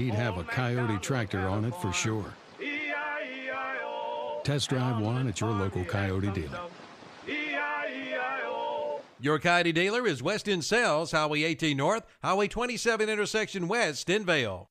he'd have a Kioti tractor on it for sure. Test drive one at your local Kioti dealer. Your Kioti dealer is West Sales, Highway 18 North, Highway 27 intersection West, in Vale.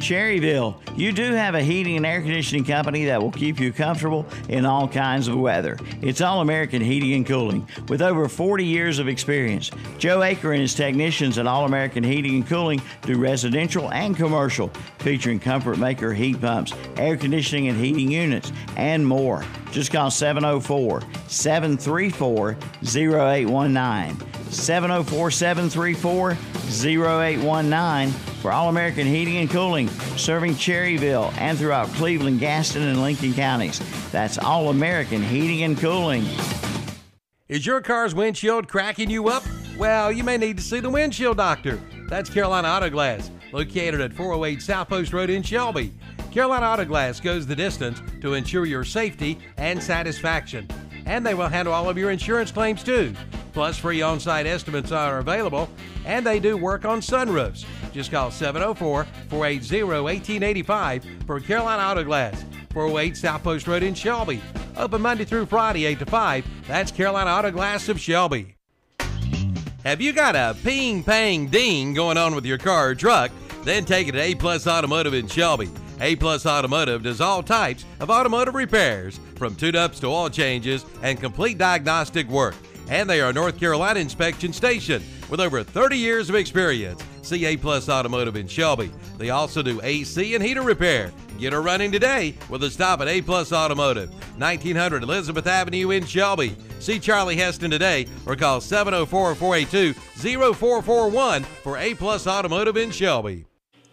Cherryville, you do have a heating and air conditioning company that will keep you comfortable in all kinds of weather. It's All American Heating and Cooling with over 40 years of experience. Joe Aker and his technicians at All American Heating and Cooling do residential and commercial, featuring Comfort Maker heat pumps, air conditioning and heating units, and more. Just call 704 734 0819. 704 734 0819 for All American Heating and Cooling, serving Cherryville and throughout Cleveland, Gaston, and Lincoln counties. That's All American Heating and Cooling. Is your car's windshield cracking you up? Well, you may need to see the windshield doctor. That's Carolina Auto Glass, located at 408 South Post Road in Shelby. Carolina Auto Glass goes the distance to ensure your safety and satisfaction. And they will handle all of your insurance claims too. Plus, free on site estimates are available, and they do work on sunroofs. Just call 704 480 1885 for Carolina Auto Glass, 408 South Post Road in Shelby. Open Monday through Friday, 8 to 5. That's Carolina Auto Glass of Shelby. Have you got a ping, pang, ding going on with your car or truck? Then take it to A Plus Automotive in Shelby. A Plus Automotive does all types of automotive repairs, from tune-ups to oil changes and complete diagnostic work. And they are a North Carolina inspection station with over 30 years of experience. CA Plus Automotive in Shelby. They also do AC and heater repair. Get her running today with a stop at A Plus Automotive, 1900 Elizabeth Avenue in Shelby. See Charlie Heston today or call 704 482 0441 for A Plus Automotive in Shelby.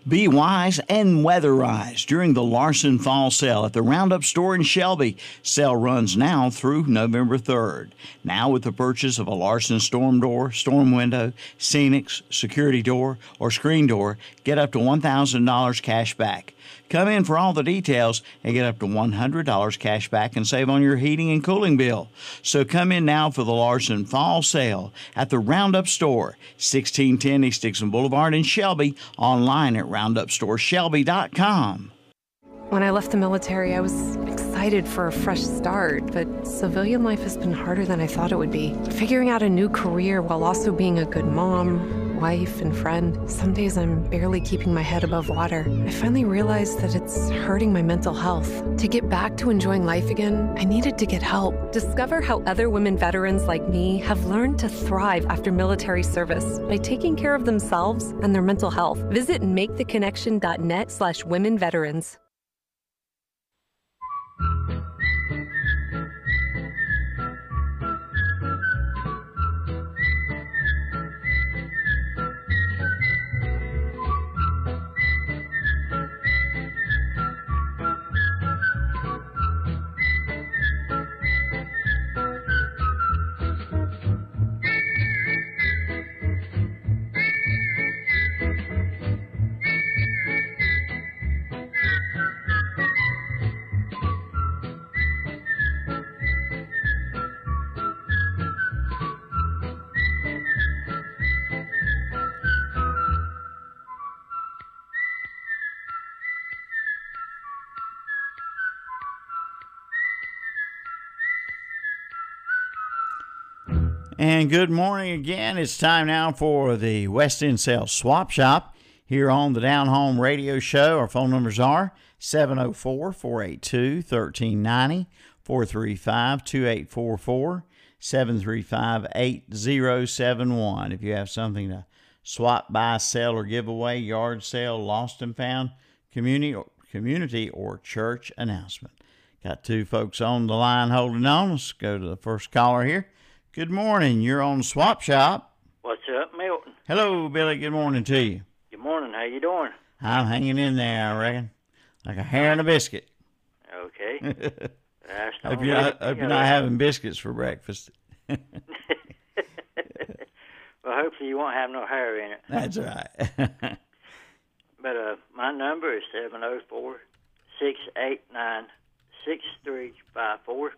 Be wise and weatherize during the Larson Fall Sale at the Roundup Store in Shelby. Sale runs now through November 3rd. Now, with the purchase of a Larson storm door, storm window, Scenics, security door, or screen door, get up to $1,000 cash back. Come in for all the details and get up to $100 cash back and save on your heating and cooling bill. So come in now for the Larson Fall Sale at the Roundup Store, 1610 East Dixon Boulevard in Shelby, online at roundupstoreshelby.com. When I left the military, I was excited for a fresh start, but civilian life has been harder than I thought it would be. Figuring out a new career while also being a good mom, wife, and friend. Some days I'm barely keeping my head above water. I finally realized that it's hurting my mental health. To get back to enjoying life again, I needed to get help. Discover how other women veterans like me have learned to thrive after military service by taking care of themselves and their mental health. Visit maketheconnection.net slash women veterans. And good morning again. It's time now for the West End Sales Swap Shop here on the Down Home Radio Show. Our phone numbers are 704 482 1390, 435 2844, 735 8071. If you have something to swap, buy, sell, or give away, yard sale, lost and found, community, community or church announcement. Got two folks on the line holding on. Let's go to the first caller here. Good morning. You're on Swap Shop. What's up, Milton? Hello, Billy. Good morning to you. Good morning. How you doing? I'm hanging in there, I reckon. Like a hair and a biscuit. Okay. That's the Hope you're not, hope you're not having biscuits for breakfast. Well, hopefully you won't have no hair in it. That's right. But uh, my number is seven zero four six eight nine six three five four.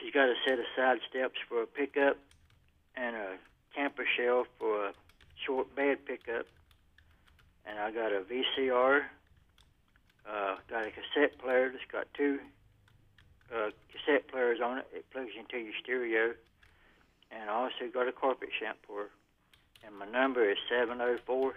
She's got a set of side steps for a pickup and a camper shell for a short bed pickup. And I got a VCR. Uh, got a cassette player that's got two uh, cassette players on it. It plugs into your stereo. And I also got a carpet shampooer. And my number is seven zero four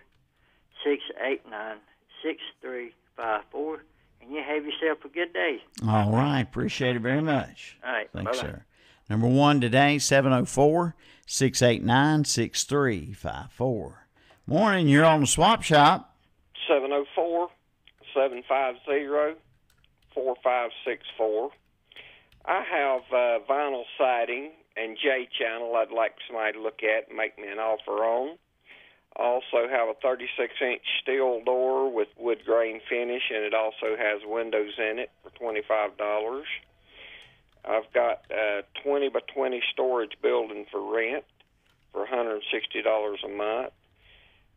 six eight nine six three five four, and you have yourself a good day. All right. Appreciate it very much. All right, Thanks, bye-bye. sir. Number one today, 704 689 6354. Morning, you're on the swap shop. 704 750 4564. I have uh, vinyl siding and J channel I'd like somebody to look at and make me an offer on. Also have a 36 inch steel door with wood grain finish, and it also has windows in it for $25. I've got a 20 by 20 storage building for rent for $160 a month.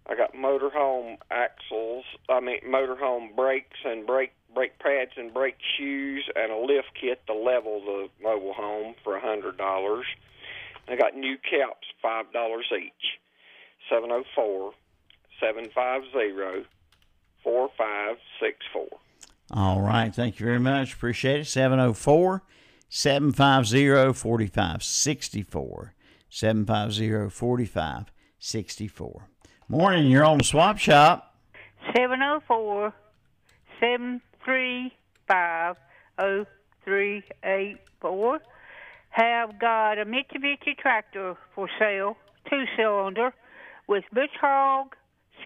I got motorhome axles, I mean motorhome brakes and brake brake pads and brake shoes and a lift kit to level the mobile home for a hundred dollars. I got new caps, five dollars each. Seven oh four seven five zero four five six four. All right. Thank you very much. Appreciate it. 704 750 4564. 750 4564. Morning, you're on the swap shop. Seven zero four seven three five zero three eight four. Have got a Mitsubishi tractor for sale, two cylinder, with bush hog,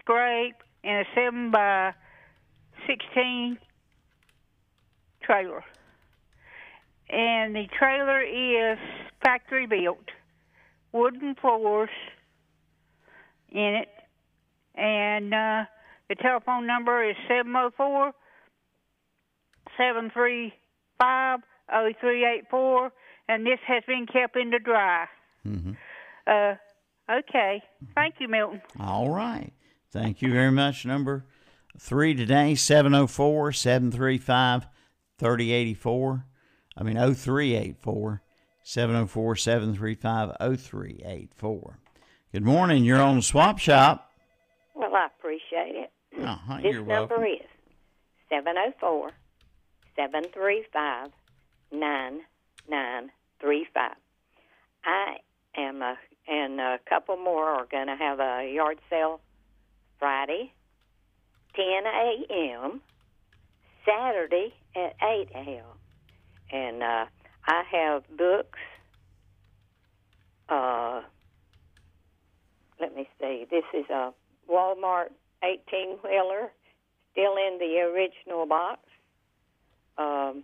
scrape, and a seven by sixteen trailer. And the trailer is factory built, wooden floors in it, and uh, the telephone number is seven zero four seven three five zero three eight four, and this has been kept in the dry. Uh, okay. Thank you, Milton. All right. Thank you very much. Number three today, 704 735 3084. I mean, 0384. 704 735 0384. Good morning. You're on the swap shop. Well, I appreciate it. Uh-huh, this number is 704 735 9935. I am a, and a couple more are going to have a yard sale Friday, 10 a.m., Saturday at 8 a.m. And uh, I have books. Uh, let me see. This is a Walmart 18 wheeler, still in the original box. Um,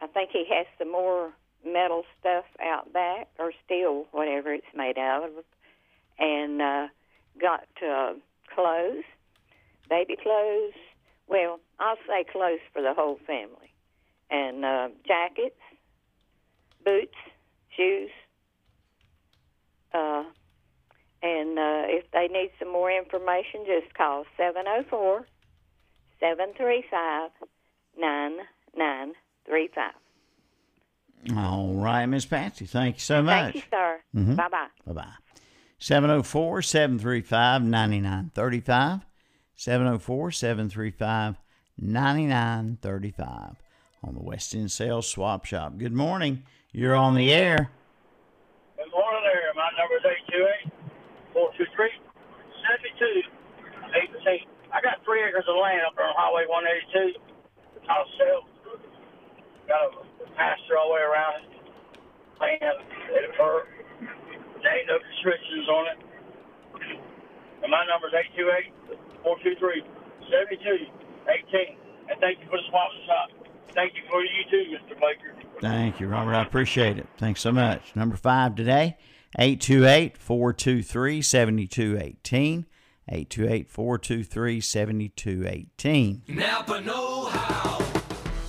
I think he has some more metal stuff out back, or steel, whatever it's made out of, and uh, got uh, clothes, baby clothes. Well, I'll say clothes for the whole family, jackets, boots, shoes. Uh, and uh, if they need some more information, just call 704 735 9935. All right, Miss Patsy. Thank you so much. Thank you, sir. Mhm. Bye bye. Bye bye. 704 735 9935. 704 735 9935 on the West End Sales Swap Shop. Good morning. You're on the air. Good morning there. My number is 828 423 7218. I got three acres of land up there on Highway 182. I'll sell. Got a pasture all the way around it. Land, it burn. There ain't no restrictions on it. And my number is 828 423 7218. And thank you for the swap shop. Thank you for you too, Mr. Baker. Thank you, Robert. I appreciate it. Thanks so much. Number five today, 828 423 7218. 828 423 7218. Napa Know How.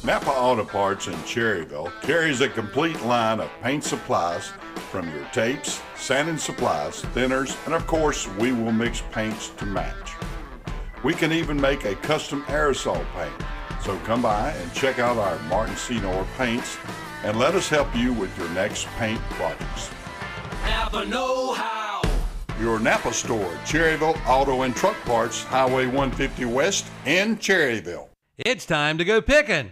Napa Auto Parts in Cherryville carries a complete line of paint supplies from your tapes, sanding supplies, thinners, and of course, we will mix paints to match. We can even make a custom aerosol paint. So come by and check out our Martin Senour paints and let us help you with your next paint projects. Napa Know How. Your Napa store, Cherryville Auto and Truck Parts, Highway 150 West in Cherryville. It's time to go picking.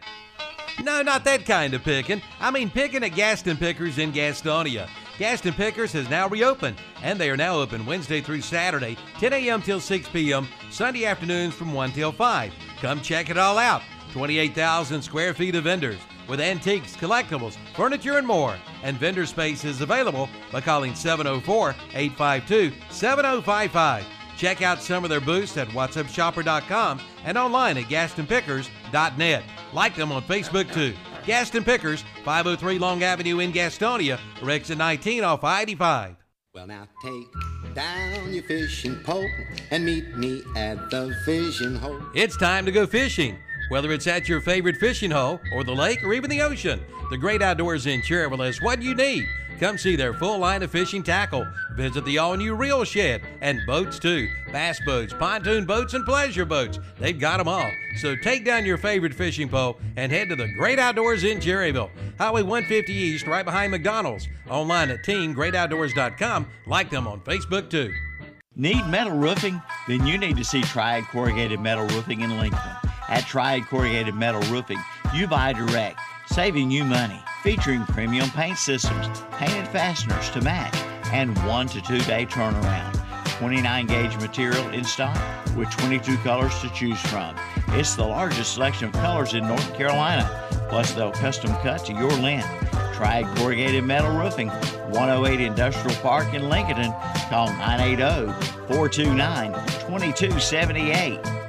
No, not that kind of picking. I mean picking at Gaston Pickers in Gastonia. Gaston Pickers has now reopened, and they are now open Wednesday through Saturday, 10 a.m. till 6 p.m., Sunday afternoons from 1 till 5. Come check it all out. 28,000 square feet of vendors with antiques, collectibles, furniture, and more. And vendor space is available by calling 704 852 7055. Check out some of their booths at whatsupshopper.com and online at gastonpickers.net. Like them on Facebook too. Gaston Pickers, 503 Long Avenue in Gastonia, or exit 19 off I-85. Well, now take down your fishing pole and meet me at the fishing hole. It's time to go fishing. Whether it's at your favorite fishing hole or the lake or even the ocean, the great outdoors in Cherryville is what you need. Come see their full line of fishing tackle. Visit the all new Reel Shed and boats too. Bass boats, pontoon boats, and pleasure boats. They've got them all. So take down your favorite fishing pole and head to the great outdoors in Cherryville. Highway 150 East, right behind McDonald's. Online at teamgreatoutdoors.com. Like them on Facebook too. Need metal roofing? Then you need to see Triad Corrugated Metal Roofing in Lincoln. At Triad Corrugated Metal Roofing, you buy direct, saving you money. Featuring premium paint systems, painted fasteners to match, and one to two day turnaround. 29 gauge material in stock with 22 colors to choose from. It's the largest selection of colors in North Carolina. Plus, they'll custom cut to your length. Triad Corrugated Metal Roofing, 108 Industrial Park in Lincoln. Call 980 429 2278.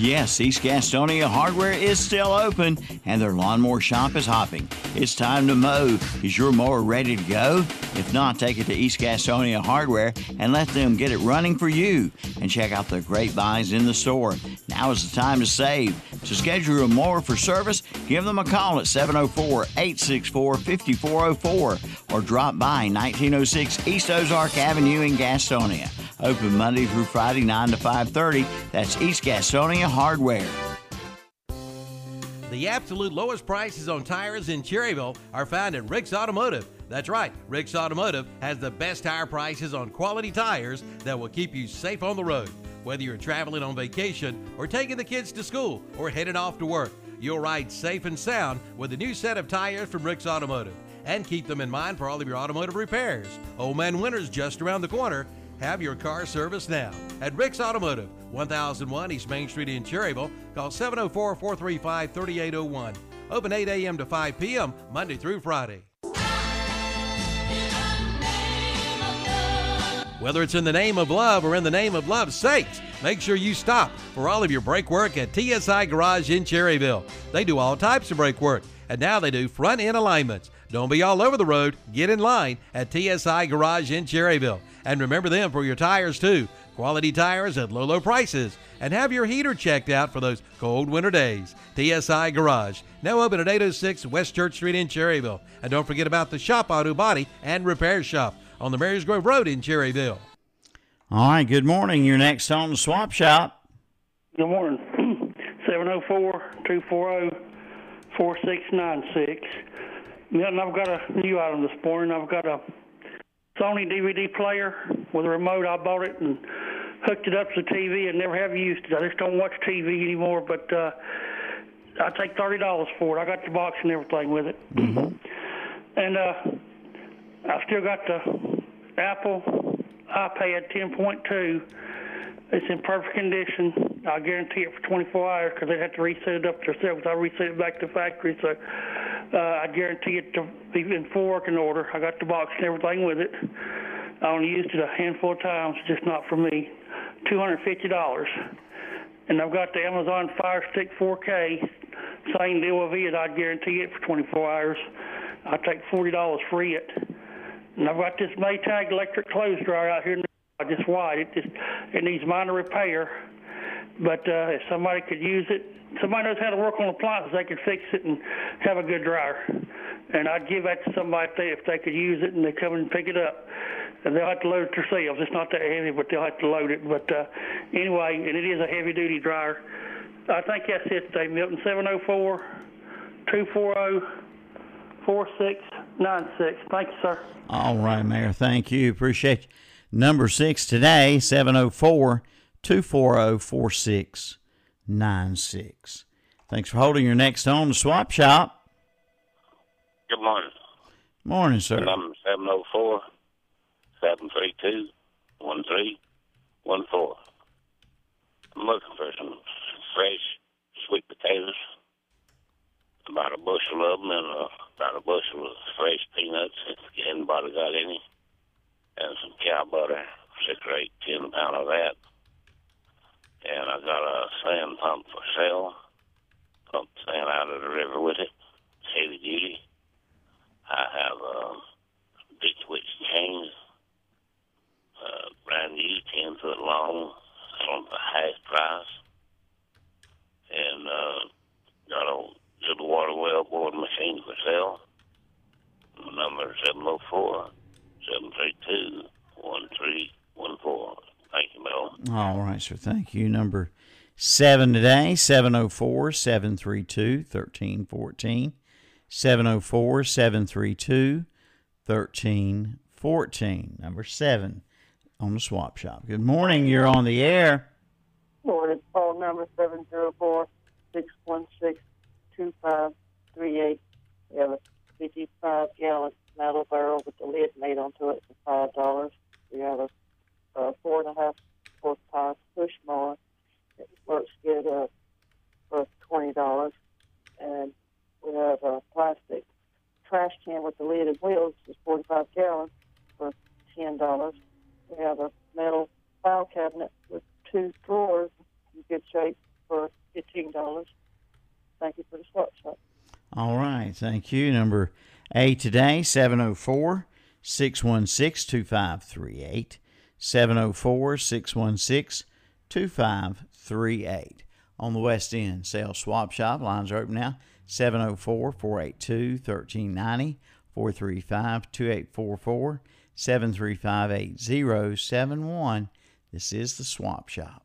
Yes, East Gastonia Hardware is still open and their lawnmower shop is hopping. It's time to mow. Is your mower ready to go? If not, take it to East Gastonia Hardware and let them get it running for you. And check out the great buys in the store. Now is the time to save. To schedule your mower for service, give them a call at 704 864 5404 or drop by 1906 East Ozark Avenue in Gastonia. Open Monday through Friday, 9 to 5.30. That's East Gastonia Hardware. The absolute lowest prices on tires in Cherryville are found at Rick's Automotive. That's right, Rick's Automotive has the best tire prices on quality tires that will keep you safe on the road. Whether you're traveling on vacation or taking the kids to school or heading off to work, you'll ride safe and sound with a new set of tires from Rick's Automotive. And keep them in mind for all of your automotive repairs. Old Man Winter's just around the corner. Have your car serviced now at Rick's Automotive, 1001 East Main Street in Cherryville. Call 704 435 3801. Open 8 a.m. to 5 p.m. Monday through Friday. Whether it's in the name of love or in the name of love's sakes, make sure you stop for all of your brake work at TSI Garage in Cherryville. They do all types of brake work, and now they do front end alignments. Don't be all over the road. Get in line at TSI Garage in Cherryville. And remember them for your tires too. Quality tires at low, low prices. And have your heater checked out for those cold winter days. TSI Garage, now open at 806 West Church Street in Cherryville. And don't forget about the Shop Auto Body and Repair Shop on the Marys Grove Road in Cherryville. All right, good morning. You're next on the Swap Shop. Good morning. 704 240 4696. Milton, I've got a new item this morning. I've got a Sony DVD player with a remote. I bought it and hooked it up to the TV and never have used it. I just don't watch TV anymore, but uh, I take $30 for it. I got the box and everything with it. Mm-hmm. And uh, I still got the Apple iPad 10.2. It's in perfect condition. I guarantee it for 24 hours because they have to reset it up themselves. I reset it back to factory, so uh, I guarantee it to be in full working order. I got the box and everything with it. I only used it a handful of times, just not for me. $250. And I've got the Amazon Fire Stick 4K. Same deal with it. I guarantee it for 24 hours. I take $40 for it. And I've got this Maytag electric clothes dryer out here just wide. It just it needs minor repair. But uh, if somebody could use it, somebody knows how to work on appliances, they could fix it and have a good dryer. And I'd give that to somebody if they, if they could use it and they come and pick it up. And they'll have to load it themselves. It's not that heavy, but they'll have to load it. But uh, anyway, and it is a heavy duty dryer. I think that's it today, Milton. 704 240 4696. Thank you, sir. All right, Mayor. Thank you. Appreciate you. Number six today, 704 240 4696. Thanks for holding your next on the swap shop. Good morning. Morning, sir. Number 704 732 1314. I'm looking for some fresh sweet potatoes, about a bushel of them, and uh, about a bushel of fresh peanuts, if anybody got any, and some cow butter, six or eight, ten pound of that. And I got a sand pump for sale. Pump sand out of the river with it. It's heavy duty. I have uh, ditch witch chains, uh, brand new, 10 foot long, on the half price. And uh, got a little water well board machine for sale. My number is 704 732 1314. Thank you, Bill. All sir. Thank you. Number seven today, 704 732 1314. 704 732 1314. Number seven on the swap shop. Good morning. You're on the air. Morning. Call number 704 616 2538. We have a fifty five gallon metal barrel with the lid made onto it for five dollars. We have a, a four and a half horsepower push mower. It works good uh, for twenty dollars. And we have a plastic trash can with the lid and wheels, is forty five gallons for ten dollars. We have a metal file cabinet with two drawers in good shape for fifteen dollars. Thank you for the swap shop. All right. Thank you. Number eight today, 704 616 2538. 704 616 2538. On the West End Sales Swap Shop, lines are open now 704 482 1390 435 2844 735 8071. This is the Swap Shop.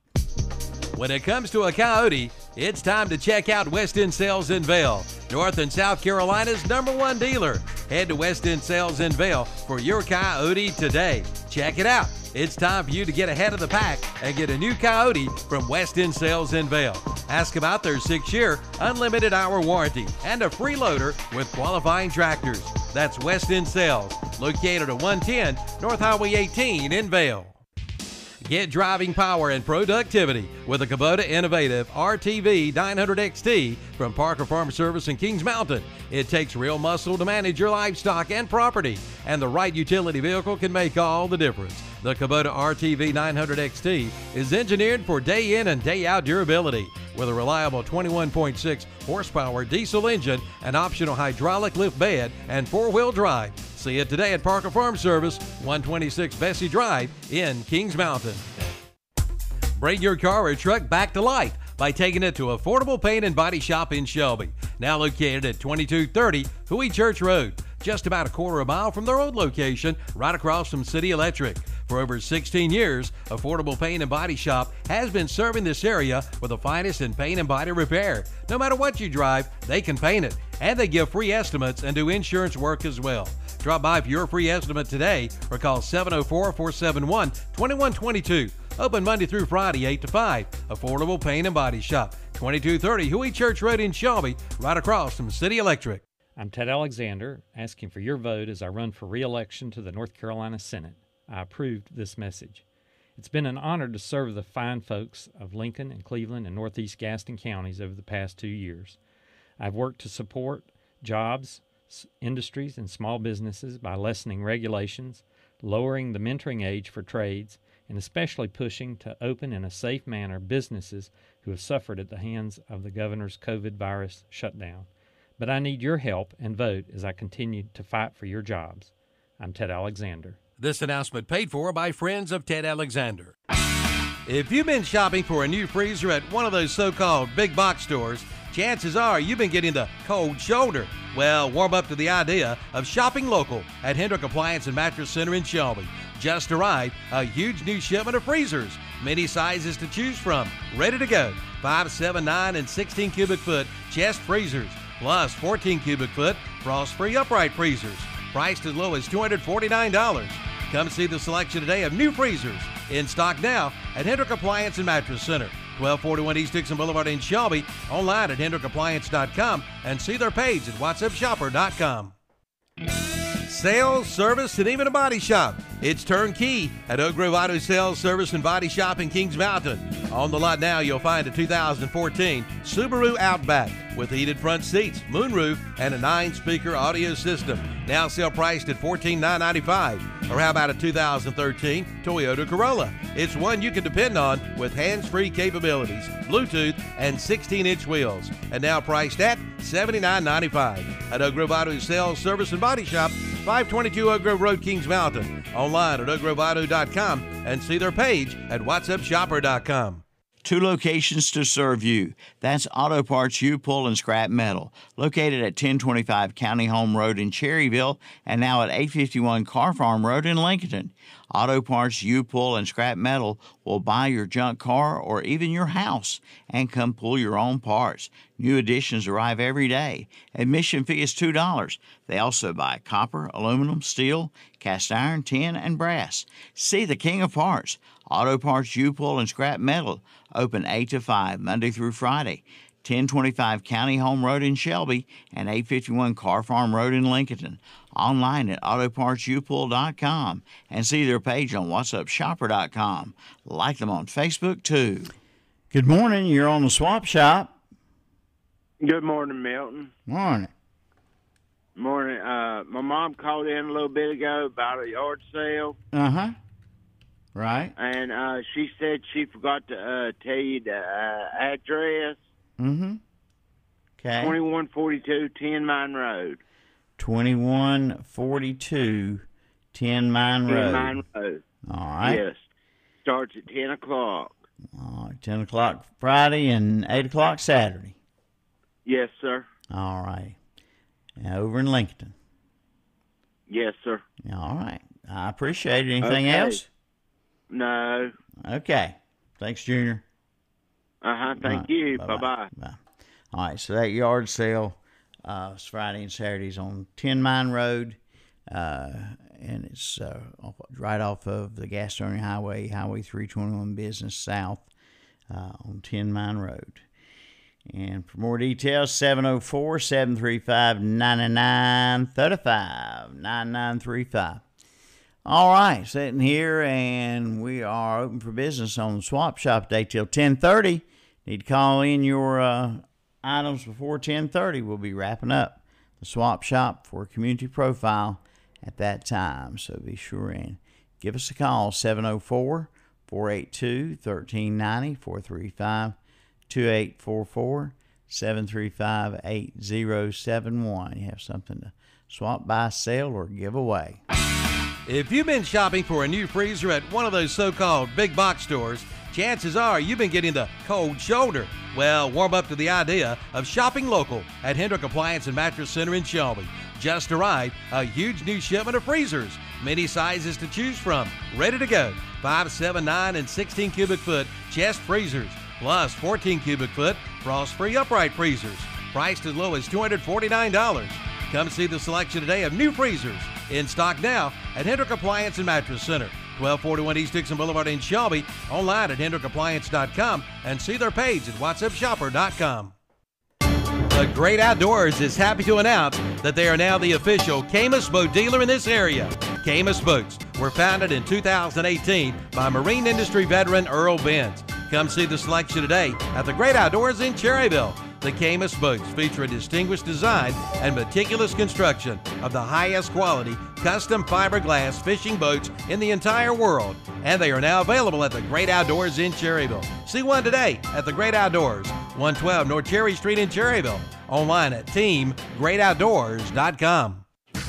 When it comes to a Kioti, it's time to check out West End Sales in Vale, North and South Carolina's number one dealer. Head to West End Sales in Vale for your Kioti today. Check it out. It's time for you to get ahead of the pack and get a new Kioti from West End Sales in Vale. Ask about their six year unlimited hour warranty and a free loader with qualifying tractors. That's West End Sales, located at 110 North Highway 18 in Vale. Get driving power and productivity with a Kubota Innovative RTV 900 XT from Parker Farm Service in Kings Mountain. It takes real muscle to manage your livestock and property, and the right utility vehicle can make all the difference. The Kubota RTV 900 XT is engineered for day in and day out durability with a reliable 21.6 horsepower diesel engine, an optional hydraulic lift bed, and four wheel drive. See it today at Parker Farm Service, 126 Bessie Drive in Kings Mountain. Bring your car or truck back to life by taking it to Affordable Paint and Body Shop in Shelby. Now located at 2230 Huey Church Road, just about a quarter of a mile from their old location, right across from City Electric. For over 16 years, Affordable Paint and Body Shop has been serving this area with the finest in paint and body repair. No matter what you drive, they can paint it, and they give free estimates and do insurance work as well. Drop by for your free estimate today or call 704 471 2122. Open Monday through Friday, 8 to 5. Affordable Paint and Body Shop, 2230 Huey Church Road in Shelby, right across from City Electric. I'm Ted Alexander, asking for your vote as I run for re election to the North Carolina Senate. I approved this message. It's been an honor to serve the fine folks of Lincoln and Cleveland and Northeast Gaston counties over the past two years. I've worked to support jobs, industries, and small businesses by lessening regulations, lowering the mentoring age for trades, and especially pushing to open in a safe manner businesses who have suffered at the hands of the governor's COVID virus shutdown. But I need your help and vote as I continue to fight for your jobs. I'm Ted Alexander. This announcement paid for by friends of Ted Alexander. If you've been shopping for a new freezer at one of those so called big box stores, chances are you've been getting the cold shoulder. Well, warm up to the idea of shopping local at Hendrick Appliance and Mattress Center in Shelby. Just arrived a huge new shipment of freezers, many sizes to choose from, ready to go. 5, 7, 9, and 16 cubic foot chest freezers, plus 14 cubic foot frost free upright freezers, priced as low as $249. Come see the selection today of new freezers in stock now at Hendrick Appliance and Mattress Center. 1241 East Dixon Boulevard in Shelby, online at hendrickappliance.com and see their page at whatsupshopper.com. Sales, service, and even a body shop. It's turnkey at Oak Grove Auto Sales, Service, and Body Shop in Kings Mountain. On the lot now, you'll find a 2014 Subaru Outback with heated front seats, moonroof, and a nine-speaker audio system. Now sale priced at 14,995. Or how about a 2013 Toyota Corolla? It's one you can depend on with hands-free capabilities, Bluetooth, and 16-inch wheels. And now priced at $79.95 at Oak Grove Auto Sales, Service, and Body Shop, 522 Oak Grove Road, Kings Mountain. Online at oakgroveauto.com and see their page at whatsupshopper.com. Two locations to serve you. That's Auto Parts U Pull and Scrap Metal, located at 1025 County Home Road in Cherryville and now at 851 Car Farm Road in Lincoln. Auto Parts U Pull and Scrap Metal will buy your junk car or even your house and come pull your own parts. New additions arrive every day. Admission fee is $2. They also buy copper, aluminum, steel, cast iron, tin, and brass. See the king of parts. Auto Parts U Pull and Scrap Metal, open 8 to 5, Monday through Friday. 1025 County Home Road in Shelby and 851 Car Farm Road in Lincoln. Online at autopartsupull.com and see their page on whatsupshopper.com. Like them on Facebook too. Good morning. You're on the swap shop. Good morning, Milton. Morning. Morning. Uh, my mom called in a little bit ago about a yard sale, Uh huh. Right. and uh, she said she forgot to uh, tell you the uh, address. Mm hmm. Okay. 2142 10 Mine Road. 2142 10 Mine 10 Road. Mine Road. All right. Yes. Starts at 10 o'clock. All right. 10 o'clock Friday and 8 o'clock Saturday. Yes, sir. All right. Now, over in Lincoln. Yes, sir. All right. I appreciate it. Anything Okay. else? No. Okay. Thanks, Junior. Uh huh. Thank Right. you. Bye-bye. Bye bye. All right, so that yard sale uh, is Friday and Saturdays on Ten Mine Road, uh, and it's uh, right off of the Gastonia Highway, Highway 321 Business South uh, on Ten Mine Road. And for more details, 704 735 9935. 9935. All right, sitting here, and we are open for business on the swap shop day till 1030. Need to call in your uh, items before 1030. We'll be wrapping up the swap shop for community profile at that time. So be sure and give us a call 704 482 1390 435 2844 735 8071. You have something to swap, buy, sell, or give away. If you've been shopping for a new freezer at one of those so called big box stores, chances are you've been getting the cold shoulder. Well, warm up to the idea of shopping local at Hendrick Appliance and Mattress Center in Shelby. Just arrived a huge new shipment of freezers, many sizes to choose from, ready to go. 5, 7, 9, and 16 cubic foot chest freezers, plus 14 cubic foot frost free upright freezers, priced as low as $249. Come see the selection today of new freezers in stock now at Hendrick Appliance and Mattress Center. 1241 East Dixon Boulevard in Shelby, online at hendrickappliance.com and see their page at whatsupshopper.com. The Great Outdoors is happy to announce that they are now the official Caymas boat dealer in this area. Caymas Boats were founded in 2018 by marine industry veteran Earl Bentz. Come see the selection today at the Great Outdoors in Cherryville. The Caymas boats feature a distinguished design and meticulous construction of the highest quality custom fiberglass fishing boats in the entire world. And they are now available at the Great Outdoors in Cherryville. See one today at the Great Outdoors, 112 North Cherry Street in Cherryville. Online at teamgreatoutdoors.com.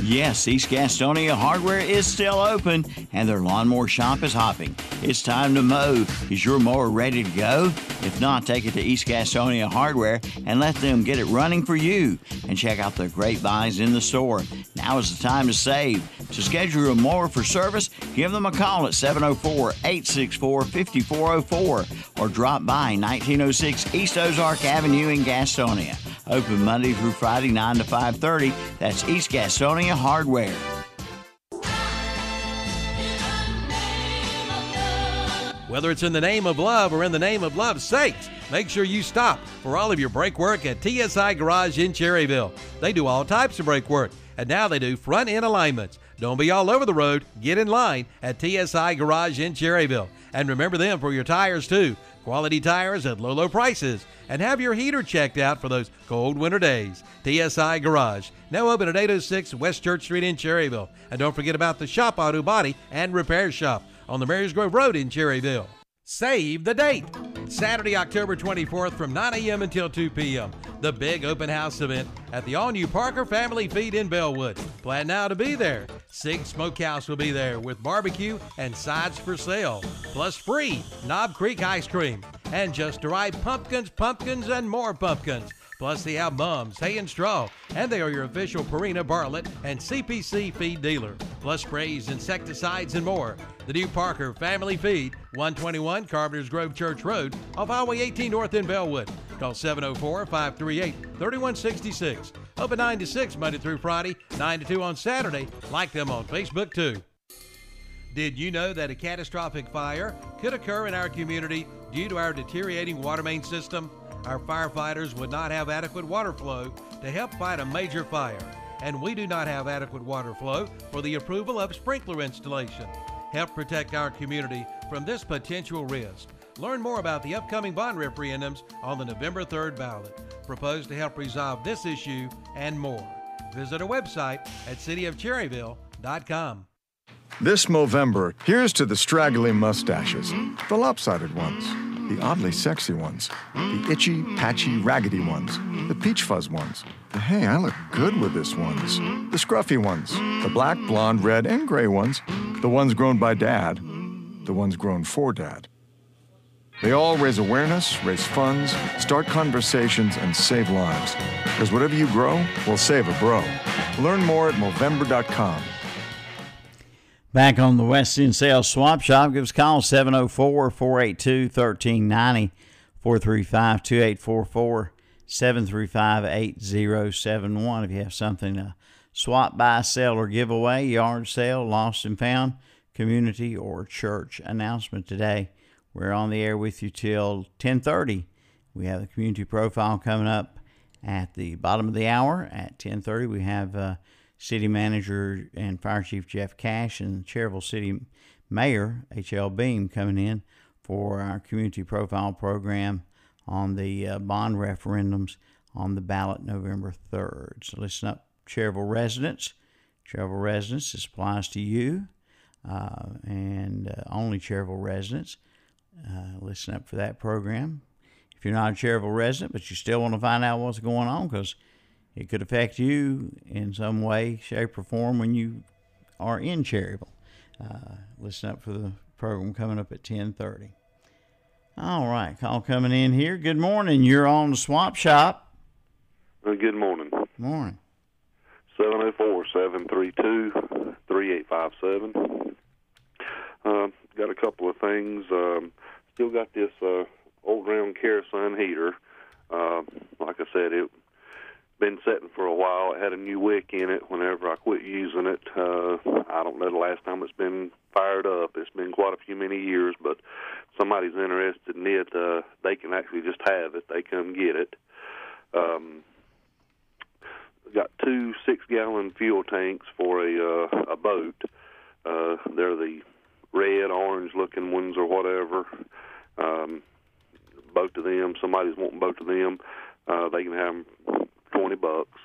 Yes, East Gastonia Hardware is still open and their lawnmower shop is hopping. It's time to mow. Is your mower ready to go? If not, take it to East Gastonia Hardware and let them get it running for you. And check out their great buys in the store. Now is the time to save. To schedule a mower for service, give them a call at 704 864 5404 or drop by 1906 East Ozark Avenue in Gastonia. Open Monday through Friday 9 to 5:30. That's East Gastonia Hardware. Whether it's in the name of love or in the name of love's sakes, make sure you stop for all of your brake work at TSI Garage in Cherryville. They do all types of brake work, and now they do front end alignments. Don't be all over the road. Get in line at TSI Garage in Cherryville. And remember them for your tires too. Quality tires at low, low prices. And have your heater checked out for those cold winter days. TSI Garage, now open at 806 West Church Street in Cherryville. And don't forget about the Shop Auto Body and Repair Shop on the Marys Grove Road in Cherryville. Save the date. Saturday, October 24th from 9 a.m. until 2 p.m. The big open house event at the all new Parker Family Feed in Bellwood. Plan now to be there. Sig Smokehouse will be there with barbecue and sides for sale, plus free Knob Creek ice cream. And just arrived pumpkins, pumpkins, and more pumpkins. Plus, they have mums, hay, and straw, and they are your official Purina Bartlett and CPC feed dealer. Plus, sprays, insecticides, and more. The new Parker Family Feed, 121 Carpenter's Grove Church Road, off Highway 18 North in Bellwood. Call 704 538 3166. Open 9 to 6 Monday through Friday, 9 to 2 on Saturday. Like them on Facebook too. Did you know that a catastrophic fire could occur in our community due to our deteriorating water main system? Our firefighters would not have adequate water flow to help fight a major fire, and we do not have adequate water flow for the approval of sprinkler installation. Help protect our community from this potential risk. Learn more about the upcoming bond referendums on the November 3rd ballot. proposed to help resolve this issue and more. Visit our website at cityofcherryville.com. This Movember, here's to the straggly mustaches, the lopsided ones, the oddly sexy ones, the itchy, patchy, raggedy ones, the peach fuzz ones, the hey, I look good with this ones, the scruffy ones, the black, blonde, red, and gray ones, the ones grown by dad, the ones grown for dad. They all raise awareness, raise funds, start conversations, and save lives. Because whatever you grow will save a bro. Learn more at Movember.com. Back on the West End Sales Swap Shop, give us a call 704 482 1390 435 2844 735 8071. If you have something to swap, buy, sell, or give away, yard sale, lost and found, community, or church announcement today. We're on the air with you till 1030. We have the community profile coming up at the bottom of the hour. At 1030, we have uh, City Manager and Fire Chief Jeff Cash and Cherryville City Mayor H.L. Beam coming in for our community profile program on the uh, bond referendums on the ballot November 3rd. So listen up, Cherryville residents. Cherryville residents, this applies to you uh, and uh, only Cherryville residents. Uh, listen up for that program. If you're not a Cherryville resident, but you still want to find out what's going on, because it could affect you in some way, shape, or form when you are in Cherryville. Uh, listen up for the program coming up at 10:30. All right, call coming in here. Good morning. You're on the Swap Shop. Uh, good morning. Morning. 704-732-3857. Uh, got a couple of things. Um, still got this uh, old round kerosene heater. Uh, like I said, it been setting for a while. It had a new wick in it whenever I quit using it. Uh, I don't know the last time it's been fired up. It's been quite a few many years, but somebody's interested in it. Uh, they can actually just have it. They come get it. Um, got two six-gallon fuel tanks for a uh, a boat. Uh, they're the red, orange-looking ones or whatever. Um, both of them. Somebody's wanting both of them. Uh, they can have them twenty bucks.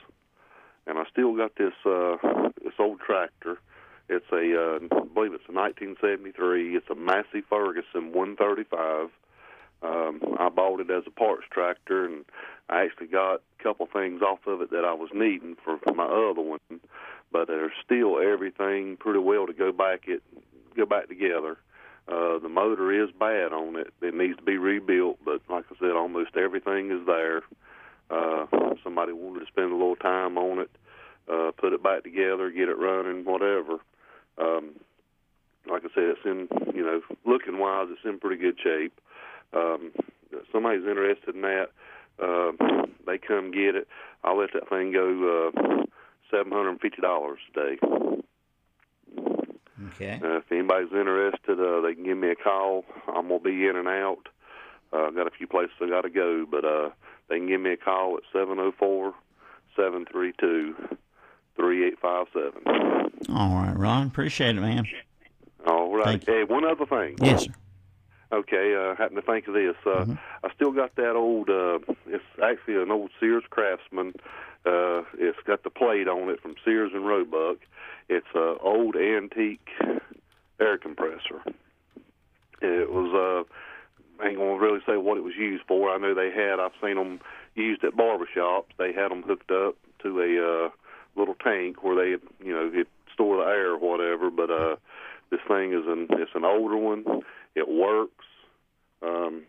And I still got this uh, this old tractor. It's a uh, I believe it's a 1973. It's a Massey Ferguson 135. Um, I bought it as a parts tractor, and I actually got a couple things off of it that I was needing for my other one. but there's still everything pretty well to go back it go back together. Uh, the motor is bad on it; it needs to be rebuilt. But like I said, almost everything is there. Uh, somebody wanted to spend a little time on it, uh, put it back together, get it running, whatever. Um, like I said, it's in you know looking wise, it's in pretty good shape. Um, if somebody's interested in that, uh, they come get it. I'll let that thing go uh, seven hundred and fifty dollars a day. Okay. Uh, if anybody's interested, uh, they can give me a call. I'm gonna be in and out. Uh, I've got a few places I got to go, but uh, they can give me a call at seven zero four seven three two three eight five seven. All right, Ron. Appreciate it, man. All right. Hey, one other thing. Yes, sir. Okay, uh, happened to think of this. Uh, I still got that old. Uh, it's actually an old Sears Craftsman. Uh, it's got the plate on it from Sears and Roebuck. It's a old antique air compressor. It was. Uh, I ain't gonna really say what it was used for. I know they had. I've seen them used at barbershops. They had them hooked up to a uh, little tank where they, you know, it store the air or whatever. But uh, this thing is an it's an older one. It works. Um,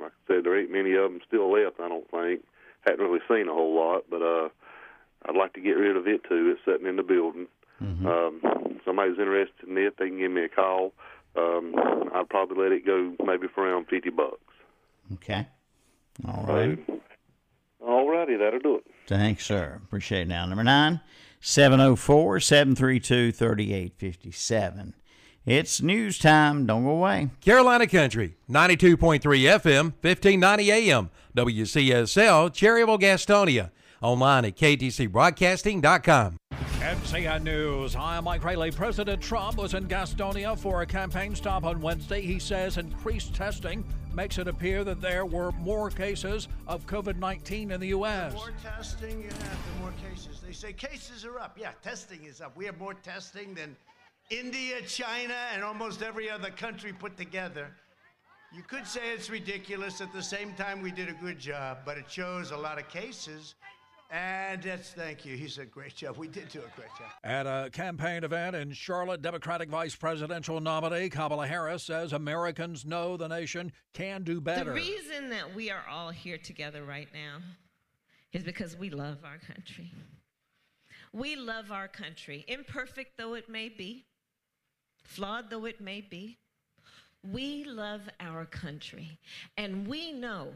like I said, there ain't many of them still left. I don't think. Hadn't really seen a whole lot, but uh, I'd like to get rid of it too. It's sitting in the building. Um, if somebody's interested in it, they can give me a call. Um, I'd probably let it go maybe for around fifty bucks. Okay. All right. All righty, that'll do it. Thanks, sir. Appreciate it. Now, number nine, 704 732 3857. It's news time. Don't go away. Carolina Country, 92.3 FM, 1590 AM, WCSL, Cherryville, Gastonia. Online at ktcbroadcasting.com. NCN News. Hi, I'm Mike Rayleigh. President Trump was in Gastonia for a campaign stop on Wednesday. He says increased testing makes it appear that there were more cases of COVID 19 in the U.S. More testing, yeah, the more cases. They say cases are up. Yeah, testing is up. We have more testing than India, China, and almost every other country put together. You could say it's ridiculous. At the same time, we did a good job, but it shows a lot of cases. And that's thank you. He said, great job. We did do a great job. At a campaign event in Charlotte, Democratic Vice Presidential nominee Kamala Harris says Americans know the nation can do better. The reason that we are all here together right now is because we love our country. We love our country, imperfect though it may be, flawed though it may be. We love our country, and we know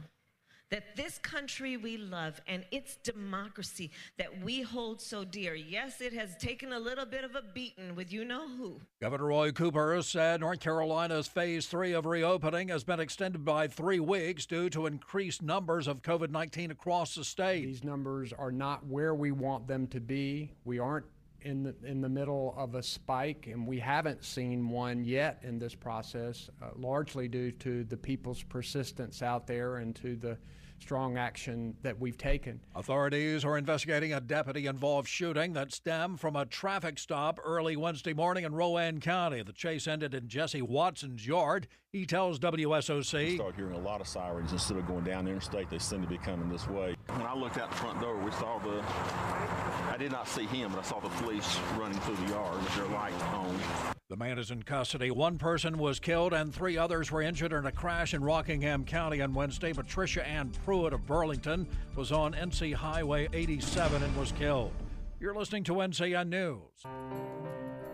that this country we love and its democracy that we hold so dear, yes, it has taken a little bit of a beating with you know who. Governor Roy Cooper said North Carolina's phase three of reopening has been extended by three weeks due to increased numbers of COVID 19 across the state. These numbers are not where we want them to be. We aren't in the, in the middle of a spike, and we haven't seen one yet in this process, uh, largely due to the people's persistence out there and to the strong action that we've taken. Authorities are investigating a deputy involved shooting that stemmed from a traffic stop early Wednesday morning in Rowan County. The chase ended in Jesse Watson's yard. He tells WSOC. start hearing a lot of sirens instead of going down the interstate. They seem to be coming this way. When I looked out the front door, we saw the. I did not see him, but I saw the police running through the yard with their lights on. The man is in custody. One person was killed and three others were injured in a crash in Rockingham County on Wednesday. Patricia Ann Pruitt of Burlington was on NC Highway 87 and was killed. You're listening to NCN News.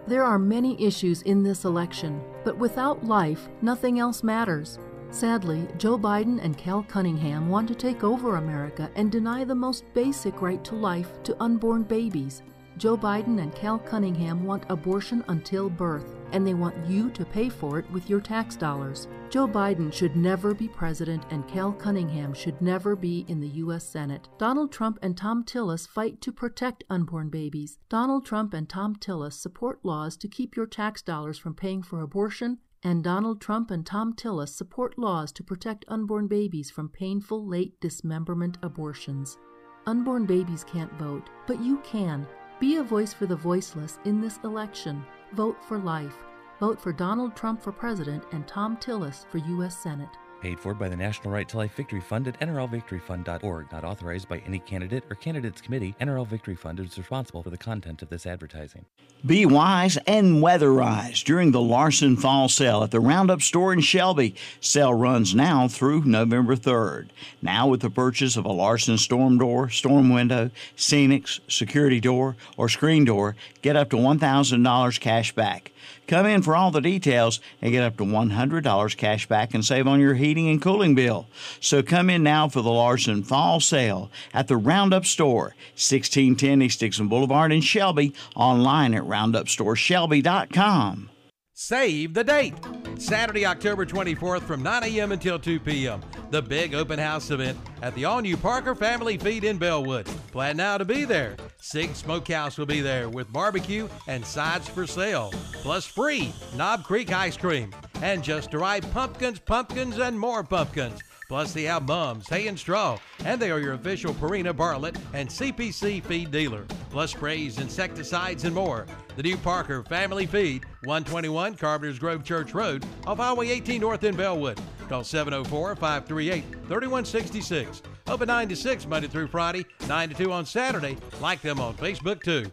There are many issues in this election, but without life, nothing else matters. Sadly, Joe Biden and Cal Cunningham want to take over America and deny the most basic right to life to unborn babies. Joe Biden and Cal Cunningham want abortion until birth, and they want you to pay for it with your tax dollars. Joe Biden should never be president, and Cal Cunningham should never be in the U.S. Senate. Donald Trump and Thom Tillis fight to protect unborn babies. Donald Trump and Thom Tillis support laws to keep your tax dollars from paying for abortion, and Donald Trump and Thom Tillis support laws to protect unborn babies from painful late dismemberment abortions. Unborn babies can't vote, but you can. Be a voice for the voiceless in this election. Vote for life. Vote for Donald Trump for president and Thom Tillis for U.S. Senate. Paid for by the National Right to Life Victory Fund at nrlvictoryfund.org. Not authorized by any candidate or candidates committee. NRL Victory Fund is responsible for the content of this advertising. Be wise and weatherize during the Larson Fall Sale at the Roundup Store in Shelby. Sale runs now through November 3rd. Now, with the purchase of a Larson storm door, storm window, Scenics, security door, or screen door, get up to $1,000 cash back. Come in for all the details and get up to $100 cash back and save on your heating and cooling bill. So come in now for the Larson Fall Sale at the Roundup Store, 1610 East Dixon Boulevard in Shelby, online at roundupstoreshelby.com. Save the date. Saturday, October 24th from 9 a.m. until 2 p.m. The big open house event at the all new Parker Family Feed in Belwood. Plan now to be there. Sig Smokehouse will be there with barbecue and sides for sale, plus free Knob Creek ice cream. And just arrived pumpkins, pumpkins, and more pumpkins. Plus, they have mums, hay, and straw, and they are your official Purina Bartlett and CPC feed dealer. Plus, sprays, insecticides, and more. The new Parker Family Feed, 121 Carpenter's Grove Church Road, off Highway 18 North in Belwood. Call 704 538 3166. Open 9 to 6 Monday through Friday, 9 to 2 on Saturday. Like them on Facebook too.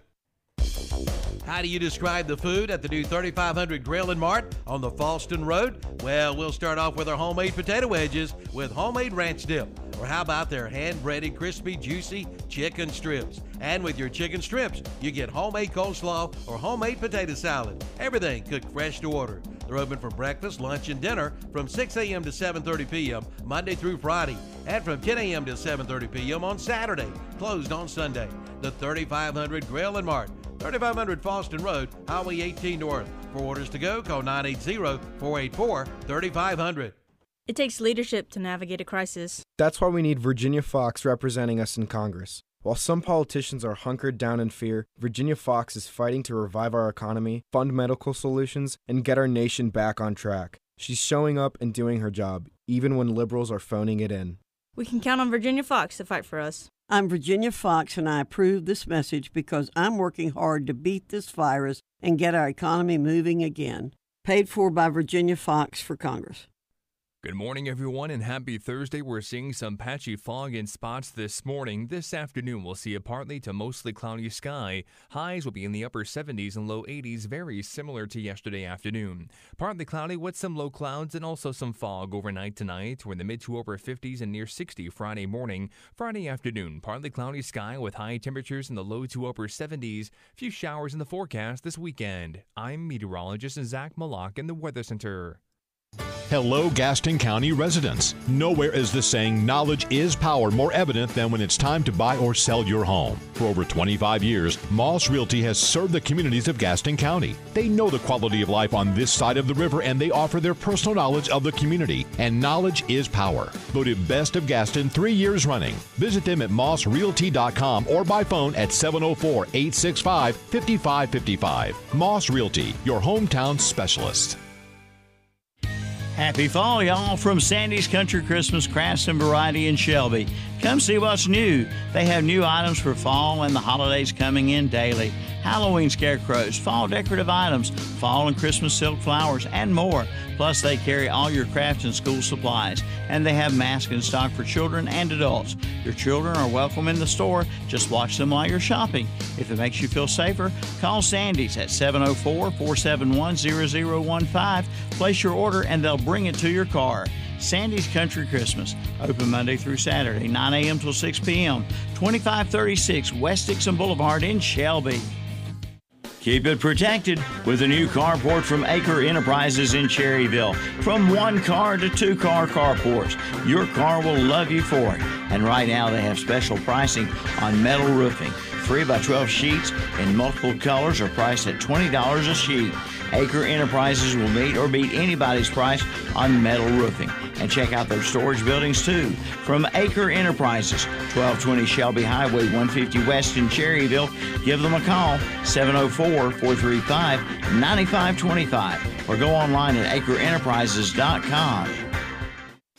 How do you describe the food at the new 3500 Grill and Mart on the Fallston Road? Well, we'll start off with our homemade potato wedges with homemade ranch dip. Or how about their hand breaded, crispy, juicy chicken strips? And with your chicken strips, you get homemade coleslaw or homemade potato salad. Everything cooked fresh to order. They're open for breakfast, lunch, and dinner from 6 a.m. to 7:30 p.m. Monday through Friday, and from 10 a.m. to 7:30 p.m. on Saturday. Closed on Sunday. The 3500 Grill and Mart, 3500 Fallston Road, Highway 18 North. For orders to go, call 980-484-3500. It takes leadership to navigate a crisis. That's why we need Virginia Foxx representing us in Congress. While some politicians are hunkered down in fear, Virginia Foxx is fighting to revive our economy, fund medical solutions, and get our nation back on track. She's showing up and doing her job, even when liberals are phoning it in. We can count on Virginia Foxx to fight for us. I'm Virginia Foxx, and I approve this message because I'm working hard to beat this virus and get our economy moving again. Paid for by Virginia Foxx for Congress. Good morning, everyone, and happy Thursday. We're seeing some patchy fog in spots this morning. This afternoon, we'll see a partly to mostly cloudy sky. Highs will be in the upper 70s and low 80s, very similar to yesterday afternoon. Partly cloudy with some low clouds and also some fog overnight tonight. We're in the mid to upper 50s and near 60 Friday morning. Friday afternoon, partly cloudy sky with high temperatures in the low to upper 70s. Few showers in the forecast this weekend. I'm meteorologist Zach Malak in the Weather Center. Hello, Gaston County residents. Nowhere is the saying knowledge is power more evident than when it's time to buy or sell your home. For over 25 years, Moss Realty has served the communities of Gaston County. They know the quality of life on this side of the river and they offer their personal knowledge of the community. And knowledge is power. Voted best of Gaston three years running. Visit them at mossrealty.com or by phone at 704 865 5555. Moss Realty, your hometown specialist. Happy fall, y'all, from Sandy's Country Christmas Crafts and Variety in Shelby. Come see what's new. They have new items for fall and the holidays coming in daily. Halloween scarecrows, fall decorative items, fall and Christmas silk flowers, and more. Plus, they carry all your crafts and school supplies. And they have masks in stock for children and adults. Your children are welcome in the store. Just watch them while you're shopping. If it makes you feel safer, call Sandy's at 704 471 0015. Place your order and they'll bring it to your car. Sandy's Country Christmas, open Monday through Saturday, 9 a.m. till 6 p.m., 2536 West Dixon Boulevard in Shelby. Keep it protected with a new carport from Acre Enterprises in Cherryville. From one car to two car carports, your car will love you for it. And right now they have special pricing on metal roofing. 3 by 12 sheets in multiple colors are priced at $20 a sheet. Acre Enterprises will meet or beat anybody's price on metal roofing. And check out their storage buildings too. From Acre Enterprises, 1220 Shelby Highway 150 West in Cherryville, give them a call 704 435 9525 or go online at acreenterprises.com.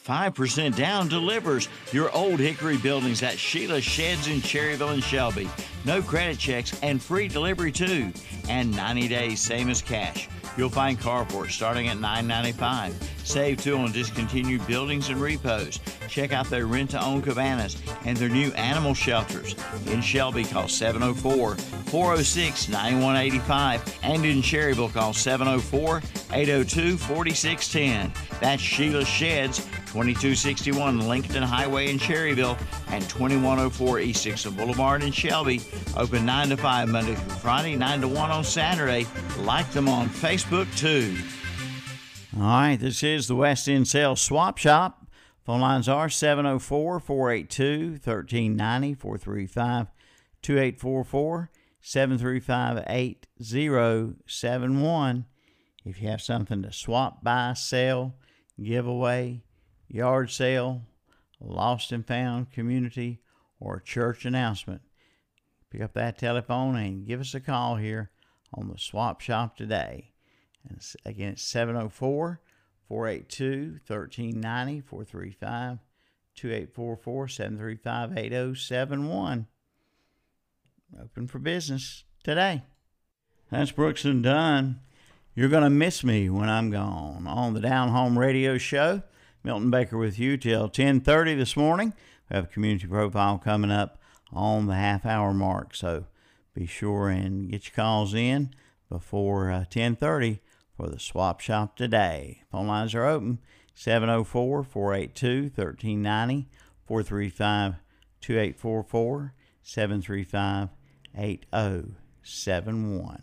5% down delivers your old Hickory buildings at Sheila Sheds in Cherryville and Shelby. No credit checks and free delivery too. And 90 days, same as cash. You'll find carports starting at $9.95. Save too on discontinued buildings and repos. Check out their rent to own cabanas and their new animal shelters. In Shelby, call 704 406 9185. And in Cherryville, call 704 802 4610. That's Sheila Sheds, 2261 Lincoln Highway in Cherryville and 2104 East Dixon Boulevard in Shelby. Open 9 to 5 Monday through Friday, 9 to 1 on Saturday. Like them on Facebook too. All right, this is the West End Sales Swap Shop. Phone lines are 704 482 1390 435 2844 735 8071. If you have something to swap, buy, sell, give away, yard sale, lost and found community, or church announcement, pick up that telephone and give us a call here on the Swap Shop today. And again, it's 704 482 1390 435 2844 735 8071. Open for business today. That's Brooks and Dunn. You're going to miss me when I'm gone on the Down Home Radio Show. Milton Baker with you till 10:30 this morning. We have a community profile coming up on the half hour mark, so be sure and get your calls in before uh, 10:30 for the swap shop today. Phone lines are open 704 482 1390 435 2844 735 8071.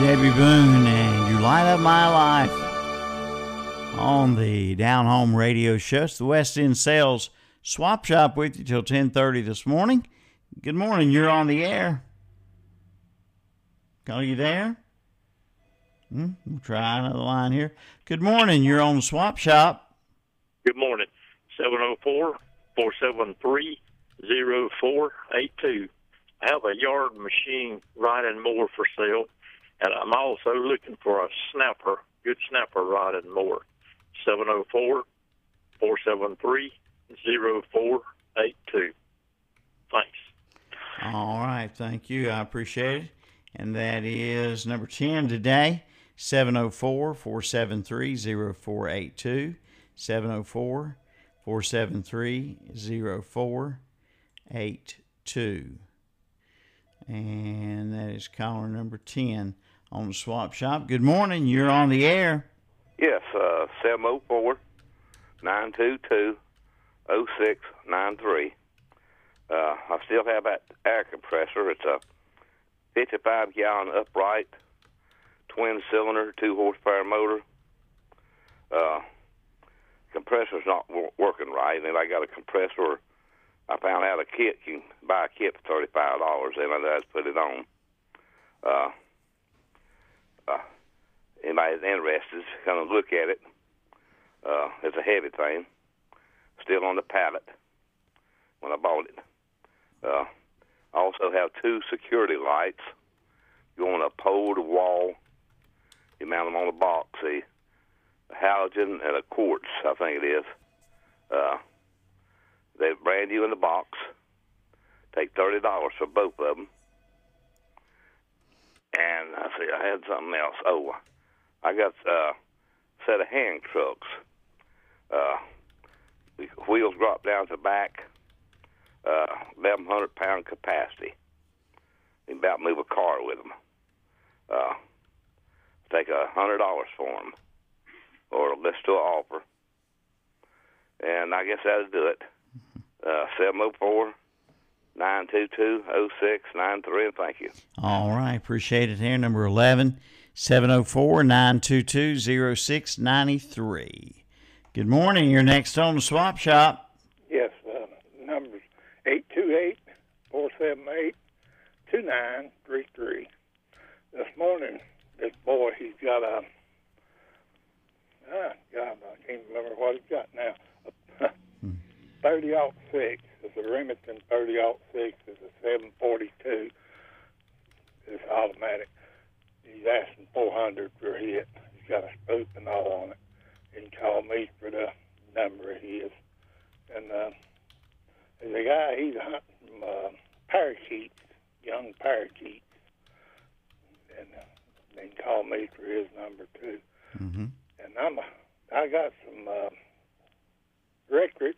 Debby Boone, and you light up my life on the Down Home Radio Show. It's the West End Sales Swap Shop with you till 10:30 this morning. Good morning. You're on the air. Are you there? Hmm, we'll try another line here. Good morning. You're on the Swap Shop. Good morning. 704 473 0482. I have a yard machine riding mower for sale, and I'm also looking for a snapper, good snapper riding mower. 704 473 0482. Thanks. All right. Thank you. I appreciate it. And that is number 10 today 704 473 0482. 704 473 0482. And that is caller number 10 on the swap shop. Good morning. You're on the air. Yes, uh, 704 922 0693. Uh, I still have that air compressor. It's a 55 gallon upright, twin cylinder, two horsepower motor. Uh, compressor's not w- working right, and I got a compressor. I found out a kit you can buy a kit for thirty five dollars, and I just put it on. Uh, anybody's interested, come and look at it. Uh, it's a heavy thing, still on the pallet when I bought it. Uh, I also have two security lights. You want a pole to wall. You mount them on a box. See, a halogen and a quartz, I think it is. Uh, they're brand new in the box. Take thirty dollars for both of them. And I see, I had something else. Oh, I got uh, a set of hand trucks. Uh, the wheels drop down to back uh, 1,100 pound capacity. You can about move a car with them. Uh, take a hundred dollars for them, or list to an offer. And I guess that'll do it. Uh, 704 922 0693, and thank you. All right. Appreciate it here. Number 11 704 922 0693. Good morning. You're next on the swap shop. Yes, uh, numbers 828 478 2933. This morning, this boy, he's got a, ah, God, I can't remember what he's got now. A 30 aught 6. It's a Remington 30 aught 6. It's a 742. It's automatic. He's asking 400 for it. He's got a spook and all on it. He can call me for the number of his. and uh, there's a guy he's hunting uh, parakeets, young parakeets, and uh, they can call me for his number too. Mm-hmm. And I'm a, I got some uh, record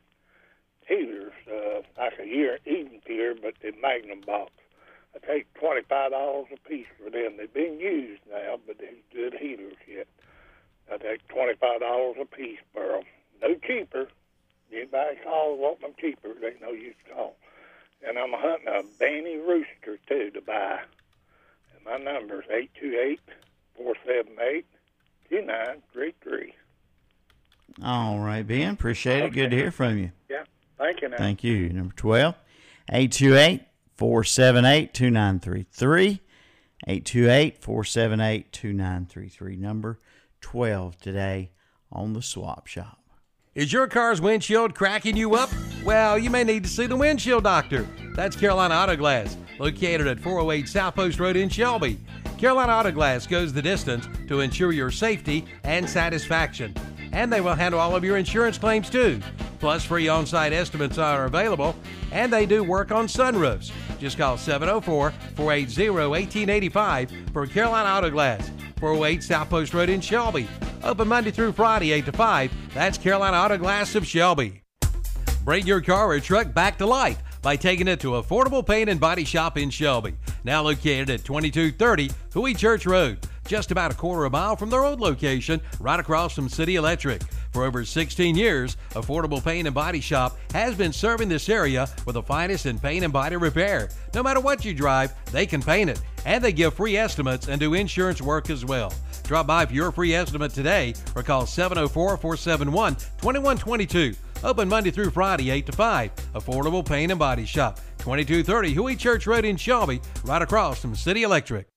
heaters, uh, like a year Eden tier, but the Magnum box. I take twenty five dollars a piece for them. They've been used now, but they're good heaters yet. I take twenty five dollars a piece for 'em. No cheaper. Anybody calls want them cheaper, they ain't no use to call. And I'm hunting a Banny rooster too to buy. And my number is eight two eight four seven eight two nine three three. All right, Ben. Appreciate it. Good to hear from you. Yeah. Thank you now. Thank you. Number 12, 828 478 2933. 828 478 2933. Number 12 today on the swap shop. Is your car's windshield cracking you up? Well, you may need to see the windshield doctor. That's Carolina Auto Glass, located at 408 South Post Road in Shelby. Carolina Auto Glass goes the distance to ensure your safety and satisfaction. And they will handle all of your insurance claims too. Plus, free on site estimates are available, and they do work on sunroofs. Just call 704 480 1885 for Carolina Auto Glass, 408 South Post Road in Shelby. Open Monday through Friday, 8 to 5. That's Carolina Auto Glass of Shelby. Bring your car or truck back to life by taking it to Affordable Paint and Body Shop in Shelby. Now located at 2230 Huey Church Road, just about a quarter of a mile from their old location, right across from City Electric. For over 16 years, Affordable Paint and Body Shop has been serving this area with the finest in paint and body repair. No matter what you drive, they can paint it, and they give free estimates and do insurance work as well. Drop by for your free estimate today or call 704 471 2122. Open Monday through Friday, 8 to 5. Affordable Paint and Body Shop, 2230 Huey Church Road in Shelby, right across from City Electric.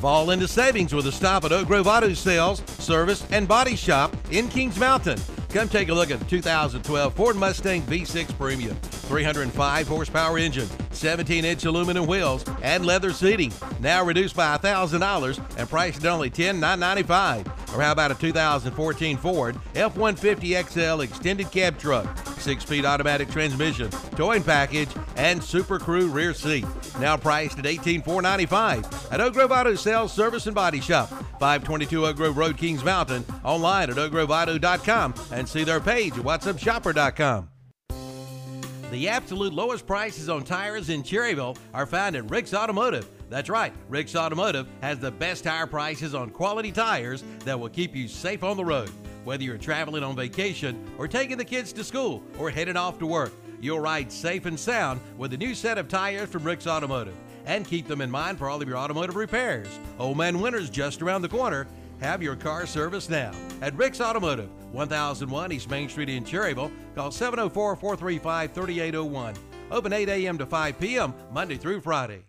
Fall into savings with a stop at Oak Grove Auto Sales, Service, and Body Shop in Kings Mountain. Come take a look at the 2012 Ford Mustang V6 Premium. 305 horsepower engine, 17 inch aluminum wheels, and leather seating. Now reduced by $1,000 and priced at only 10,995. Or how about a 2014 Ford F 150 XL extended cab truck, 6 speed automatic transmission, towing package, and Super Crew rear seat. Now priced at 18,495 at Oak Grove Auto Sales Service and Body Shop, 522 Oak Grove Road, Kings Mountain. Online at oakgroveauto.com and see their page at whatsupshopper.com. The absolute lowest prices on tires in Cherryville are found at Rick's Automotive. That's right, Rick's Automotive has the best tire prices on quality tires that will keep you safe on the road. Whether you're traveling on vacation or taking the kids to school or heading off to work, you'll ride safe and sound with a new set of tires from Rick's Automotive. And keep them in mind for all of your automotive repairs. Old Man Winter's just around the corner. Have your car serviced now at Rick's Automotive, 1001 East Main Street in Cherryville. Call 704 435 3801. Open 8 a.m. to 5 p.m. Monday through Friday.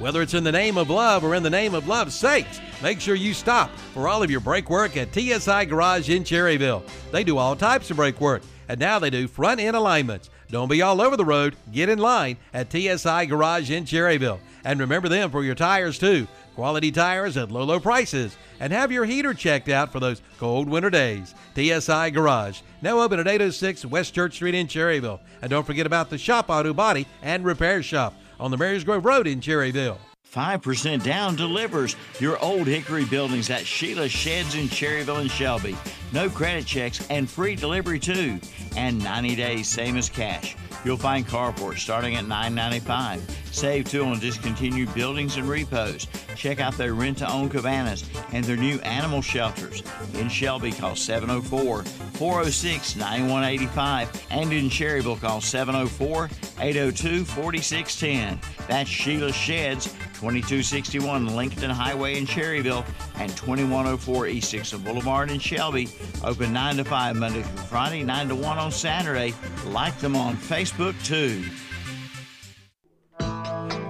Whether it's in the name of love or in the name of love's sakes, make sure you stop for all of your brake work at TSI Garage in Cherryville. They do all types of brake work, and now they do front end alignments. Don't be all over the road. Get in line at TSI Garage in Cherryville. And remember them for your tires too. Quality tires at low, low prices. And have your heater checked out for those cold winter days. TSI Garage, now open at 806 West Church Street in Cherryville. And don't forget about the Shop Auto Body and Repair Shop on the Marys Grove Road in Cherryville. 5% down delivers your old Hickory buildings at Sheila Sheds in Cherryville and Shelby. No credit checks and free delivery too. And 90 days, same as cash. You'll find carports starting at $9.95. Save too on discontinued buildings and repos. Check out their rent to own cabanas and their new animal shelters. In Shelby, call 704 406 9185. And in Cherryville, call 704 802 4610. That's Sheila Sheds, 2261 Lincoln Highway in Cherryville and 2104 East Dixon Boulevard in Shelby. Open 9 to 5 Monday through Friday, 9 to 1 on Saturday. Like them on Facebook too.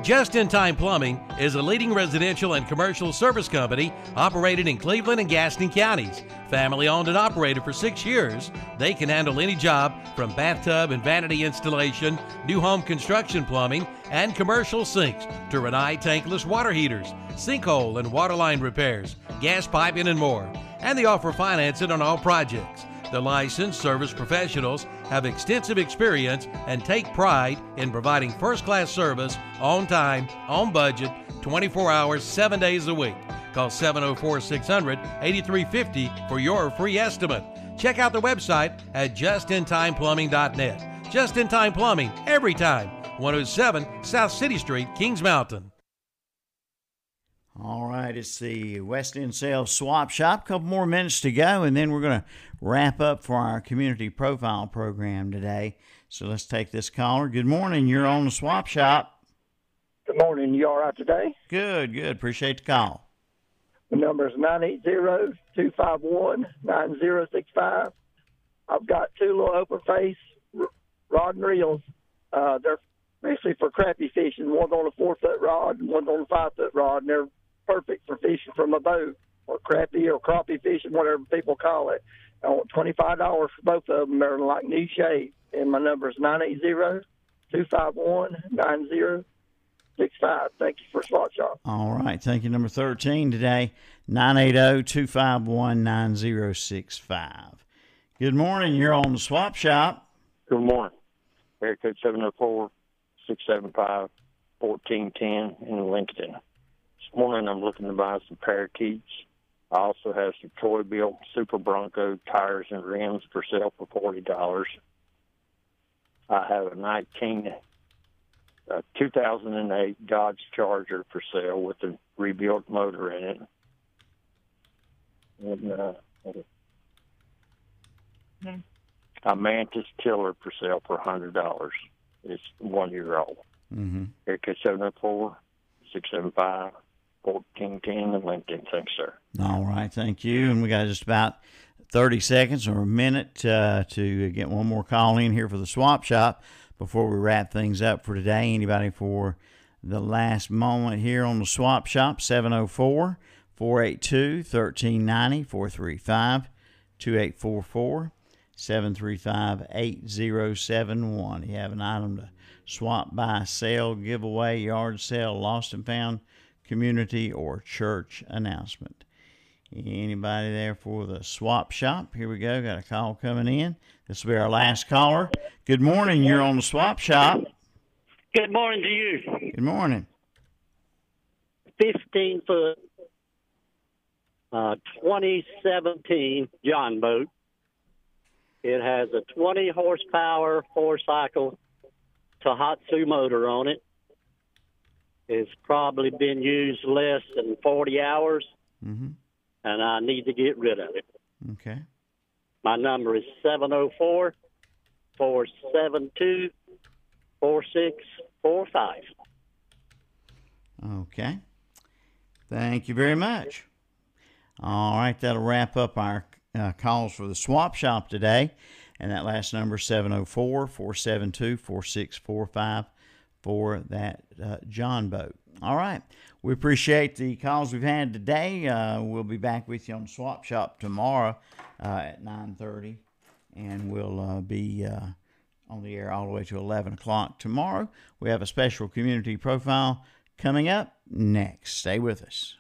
Just in Time Plumbing is a leading residential and commercial service company operated in Cleveland and Gaston counties. Family owned and operated for six years, they can handle any job from bathtub and vanity installation, new home construction plumbing, and commercial sinks to Rinnai tankless water heaters, sinkhole and waterline repairs, gas piping, and more. and they offer financing on all projects. The licensed service professionals have extensive experience and take pride in providing first class service on time, on budget, 24 hours, 7 days a week. Call 704 600 8350 for your free estimate. Check out their website at justintimeplumbing.net. Just in time plumbing, every time. 107 South City Street, Kings Mountain. All right, it's the West End Sales Swap Shop. A couple more minutes to go, and then we're going to wrap up for our community profile program today. So let's take this caller. Good morning. You're on the Swap Shop. Good morning. You all right today? Good, good. Appreciate the call. The number is 980-251-9065. I've got two little open face rod and reels. Uh, they're basically for crappie fishing. One's on a four foot rod and one's on a five foot rod, and they're perfect for fishing from a boat or crappie or crappie fishing, whatever people call it. I want twenty five dollars for both of them. They're in like new shape, and my number is nine eight zero two five one nine zero six five. Thank you for Swap Shop. All right, thank you. Number thirteen today, 980-251-9065. Good morning. You're on the Swap Shop. Good morning. Area code 704 675 1410 in Lincoln. This morning I'm looking to buy some parakeets. I also have some toy built Super Bronco tires and rims for sale for forty dollars. I have a nineteen uh, 2008 Dodge Charger for sale with a rebuilt motor in it. And uh, a Mantis tiller for sale for hundred dollars. It's one year old. Mm-hmm. Area 704 675 1410 in Lincoln. Thanks, sir. All right, thank you. And we got just about 30 seconds or a minute uh, to get one more call in here for the swap shop before we wrap things up for today. Anybody for the last moment here on the swap shop? 704 482 1390 435 2844 735 8071. You have an item to swap, buy, sell, giveaway, yard sale, lost and found community or church announcement. Anybody there for the swap shop? Here we go. Got a call coming in. This will be our last caller. Good morning. You're on the swap shop. Good morning to you. Good morning. 15 foot, uh, 2017 jon boat. It has a 20 horsepower four cycle Tohatsu motor on it. It's probably been used less than 40 hours, Mm-hmm. and I need to get rid of it. Okay. My number is 704 472 4645. Okay. Thank you very much. All right, that'll wrap up our uh, calls for the swap shop today. And that last number, 704 472 4645 for that uh, jon boat. All right. We appreciate the calls we've had today. Uh, we'll be back with you on Swap Shop tomorrow uh, at 9.30. And we'll uh, be uh, on the air all the way to 11 o'clock tomorrow. We have a special community profile coming up next. Stay with us.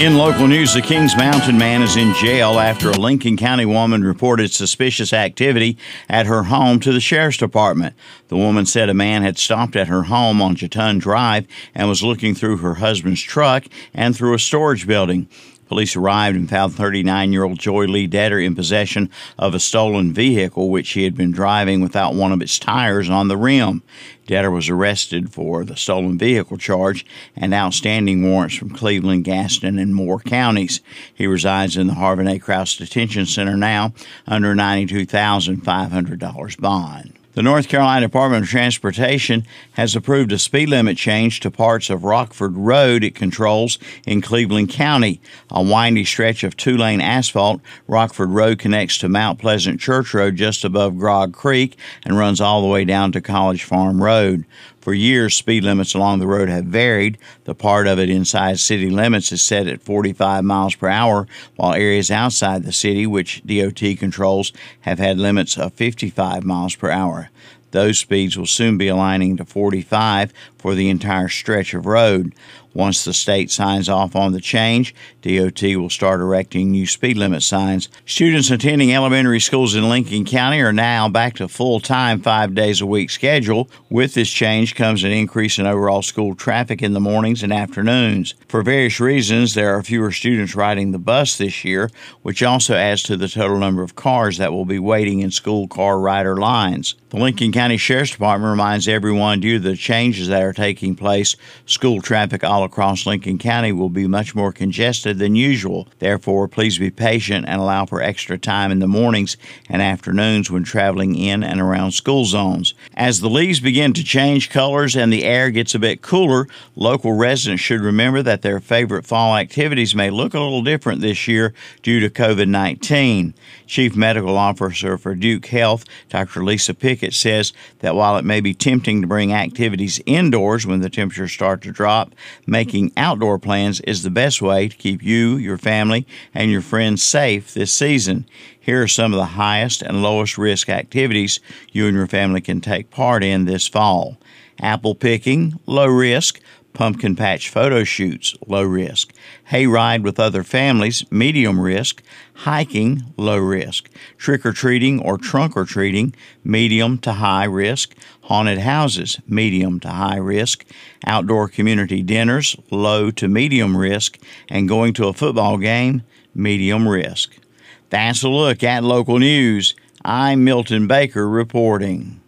In local news, the Kings Mountain man is in jail after a Lincoln County woman reported suspicious activity at her home to the sheriff's department. The woman said a man had stopped at her home on Jatun Drive and was looking through her husband's truck and through a storage building. Police arrived and found 39 year old Joy Lee Detter in possession of a stolen vehicle which she had been driving without one of its tires on the rim. Detter was arrested for the stolen vehicle charge and outstanding warrants from Cleveland, Gaston, and Moore counties. He resides in the Harven A. Crouse Detention Center now under $92,500 bond. The North Carolina Department of Transportation has approved a speed limit change to parts of Rockford Road it controls in Cleveland County. A windy stretch of two lane asphalt, Rockford Road connects to Mount Pleasant Church Road just above Grog Creek and runs all the way down to College Farm Road. For years, speed limits along the road have varied. The part of it inside city limits is set at 45 miles per hour, while areas outside the city, which DOT controls, have had limits of 55 miles per hour. Those speeds will soon be aligning to 45 for the entire stretch of road. Once the state signs off on the change, DOT will start erecting new speed limit signs. Students attending elementary schools in Lincoln County are now back to full time five days a week schedule. With this change comes an increase in overall school traffic in the mornings and afternoons. For various reasons, there are fewer students riding the bus this year, which also adds to the total number of cars that will be waiting in school car rider lines. The Lincoln County Sheriff's Department reminds everyone due to the changes that are taking place, school traffic all across Lincoln County will be much more congested than usual. Therefore, please be patient and allow for extra time in the mornings and afternoons when traveling in and around school zones. As the leaves begin to change colors and the air gets a bit cooler, local residents should remember that their favorite fall activities may look a little different this year due to COVID 19. Chief Medical Officer for Duke Health, Dr. Lisa Pickett, says that while it may be tempting to bring activities indoors when the temperatures start to drop, making outdoor plans is the best way to keep you, your family, and your friends safe this season. Here are some of the highest and lowest risk activities you and your family can take part in this fall apple picking, low risk pumpkin patch photo shoots, low risk, hayride with other families, medium risk, hiking, low risk, trick or treating or trunk or treating, medium to high risk, haunted houses, medium to high risk, outdoor community dinners, low to medium risk, and going to a football game, medium risk. That's a look at local news. I'm Milton Baker reporting.